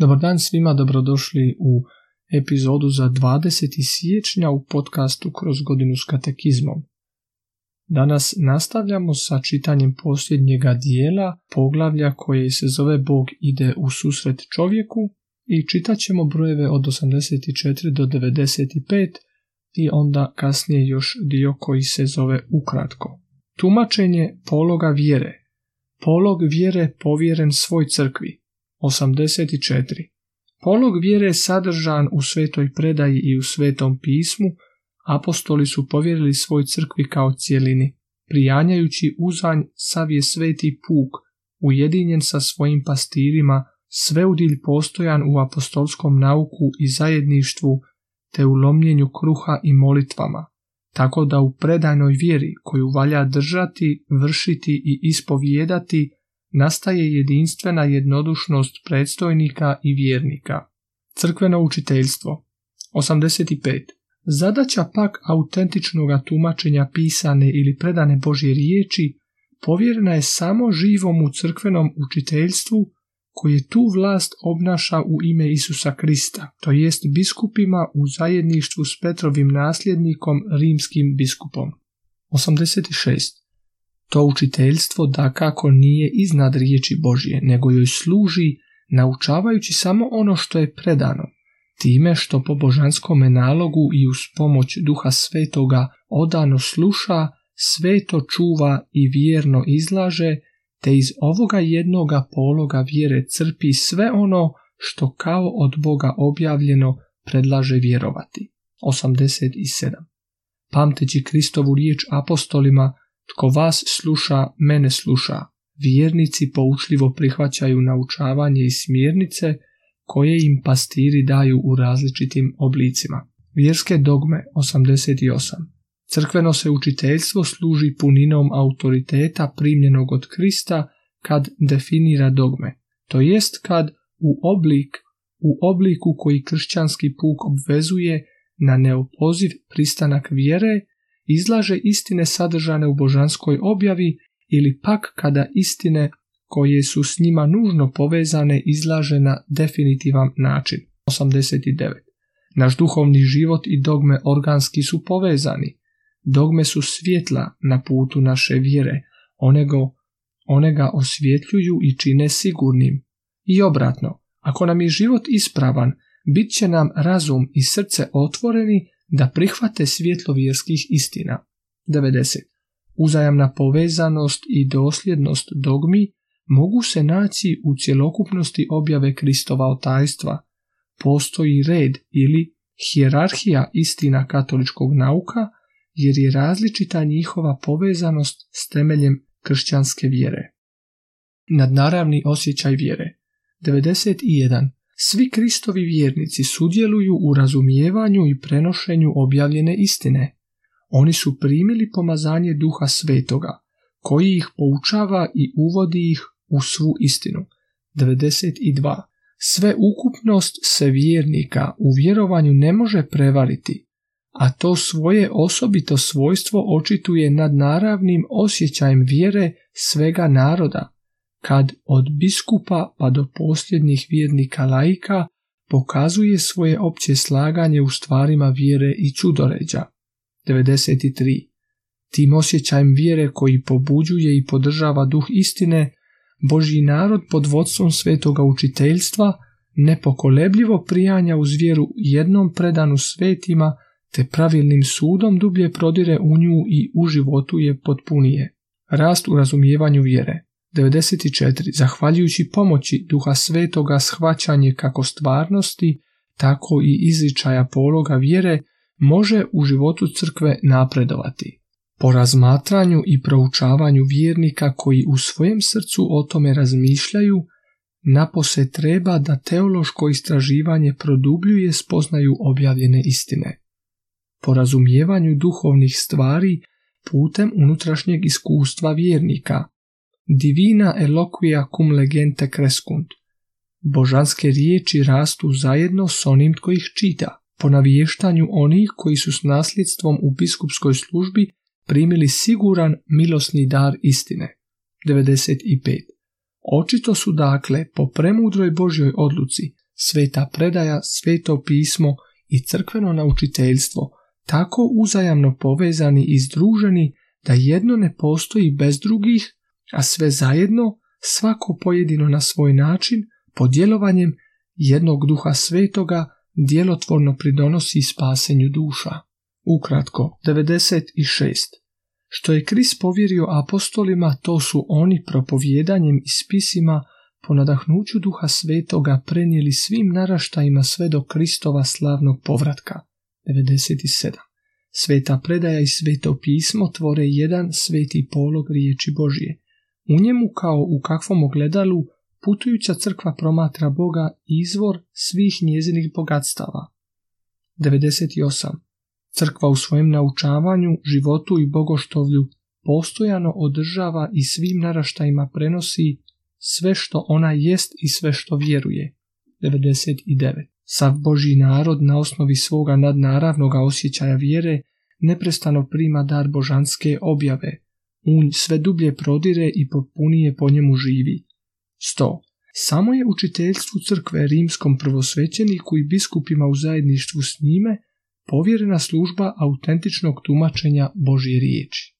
Dobar dan svima, dobrodošli u epizodu za 20. siječnja u podcastu Kroz godinu s katekizmom. Danas nastavljamo sa čitanjem posljednjega dijela poglavlja koje se zove Bog ide u susret čovjeku i čitat ćemo brojeve od 84 do 95 i onda kasnije još dio koji se zove ukratko. Tumačenje pologa vjere. Polog vjere povjeren svoj crkvi. 84. Polog vjere je sadržan u svetoj predaji i u svetom pismu, apostoli su povjerili svoj crkvi kao cijelini, prijanjajući uzanj sav je sveti puk, ujedinjen sa svojim pastirima, sveudilj postojan u apostolskom nauku i zajedništvu, te u lomljenju kruha i molitvama, tako da u predajnoj vjeri koju valja držati, vršiti i ispovijedati, nastaje jedinstvena jednodušnost predstojnika i vjernika. Crkveno učiteljstvo 85. Zadaća pak autentičnog tumačenja pisane ili predane Božje riječi povjerena je samo živom u crkvenom učiteljstvu koje tu vlast obnaša u ime Isusa Krista, to jest biskupima u zajedništvu s Petrovim nasljednikom rimskim biskupom. 86. To učiteljstvo da kako nije iznad riječi Božje, nego joj služi naučavajući samo ono što je predano, time što po božanskome nalogu i uz pomoć duha svetoga odano sluša, sveto čuva i vjerno izlaže, te iz ovoga jednoga pologa vjere crpi sve ono što kao od Boga objavljeno predlaže vjerovati. 87. Pamteći Kristovu riječ apostolima, tko vas sluša, mene sluša. Vjernici poučljivo prihvaćaju naučavanje i smjernice koje im pastiri daju u različitim oblicima. Vjerske dogme 88. Crkveno se učiteljstvo služi puninom autoriteta primljenog od Krista kad definira dogme, to jest kad u oblik u obliku koji kršćanski puk obvezuje na neopoziv pristanak vjere izlaže istine sadržane u božanskoj objavi ili pak kada istine koje su s njima nužno povezane izlaže na definitivan način. 89. Naš duhovni život i dogme organski su povezani. Dogme su svjetla na putu naše vjere, one, go, one ga osvjetljuju i čine sigurnim. I obratno, ako nam je život ispravan, bit će nam razum i srce otvoreni da prihvate svjetlo vjerskih istina. 90. Uzajamna povezanost i dosljednost dogmi mogu se naći u cjelokupnosti objave Kristova otajstva. Postoji red ili hijerarhija istina katoličkog nauka, jer je različita njihova povezanost s temeljem kršćanske vjere. Nadnaravni osjećaj vjere 91. Svi Kristovi vjernici sudjeluju u razumijevanju i prenošenju objavljene istine. Oni su primili pomazanje duha svetoga, koji ih poučava i uvodi ih u svu istinu. 92. Sve ukupnost se vjernika u vjerovanju ne može prevariti, a to svoje osobito svojstvo očituje nad naravnim osjećajem vjere svega naroda, kad od biskupa pa do posljednjih vjernika laika pokazuje svoje opće slaganje u stvarima vjere i čudoređa. 93. Tim osjećajem vjere koji pobuđuje i podržava duh istine, Božji narod pod vodstvom svetoga učiteljstva nepokolebljivo prijanja uz vjeru jednom predanu svetima te pravilnim sudom dublje prodire u nju i u životu je potpunije. Rast u razumijevanju vjere. 94. Zahvaljujući pomoći Duha Svetoga shvaćanje kako stvarnosti, tako i izričaja pologa vjere može u životu crkve napredovati. Po razmatranju i proučavanju vjernika koji u svojem srcu o tome razmišljaju, napose treba da teološko istraživanje produbljuje spoznaju objavljene istine. Po razumijevanju duhovnih stvari putem unutrašnjeg iskustva vjernika, Divina eloquia cum legente crescunt. Božanske riječi rastu zajedno s onim tko ih čita, po navještanju onih koji su s nasljedstvom u biskupskoj službi primili siguran milosni dar istine. 95. Očito su dakle, po premudroj Božjoj odluci, sveta predaja, sveto pismo i crkveno naučiteljstvo tako uzajamno povezani i združeni da jedno ne postoji bez drugih, a sve zajedno, svako pojedino na svoj način, pod djelovanjem jednog duha svetoga, djelotvorno pridonosi spasenju duša. Ukratko, 96. Što je Kris povjerio apostolima, to su oni propovjedanjem i spisima po nadahnuću duha svetoga prenijeli svim naraštajima sve do Kristova slavnog povratka. 97. Sveta predaja i sveto pismo tvore jedan sveti polog riječi Božije. U njemu kao u kakvom ogledalu putujuća crkva promatra Boga izvor svih njezinih bogatstava. 98. Crkva u svojem naučavanju, životu i bogoštovlju postojano održava i svim naraštajima prenosi sve što ona jest i sve što vjeruje. 99. Sav Božji narod na osnovi svoga nadnaravnog osjećaja vjere neprestano prima dar božanske objave. Unj sve dublje prodire i potpunije po njemu živi. 100. Samo je učiteljstvu crkve rimskom prvosvećeniku i biskupima u zajedništvu s njime povjerena služba autentičnog tumačenja Božje riječi.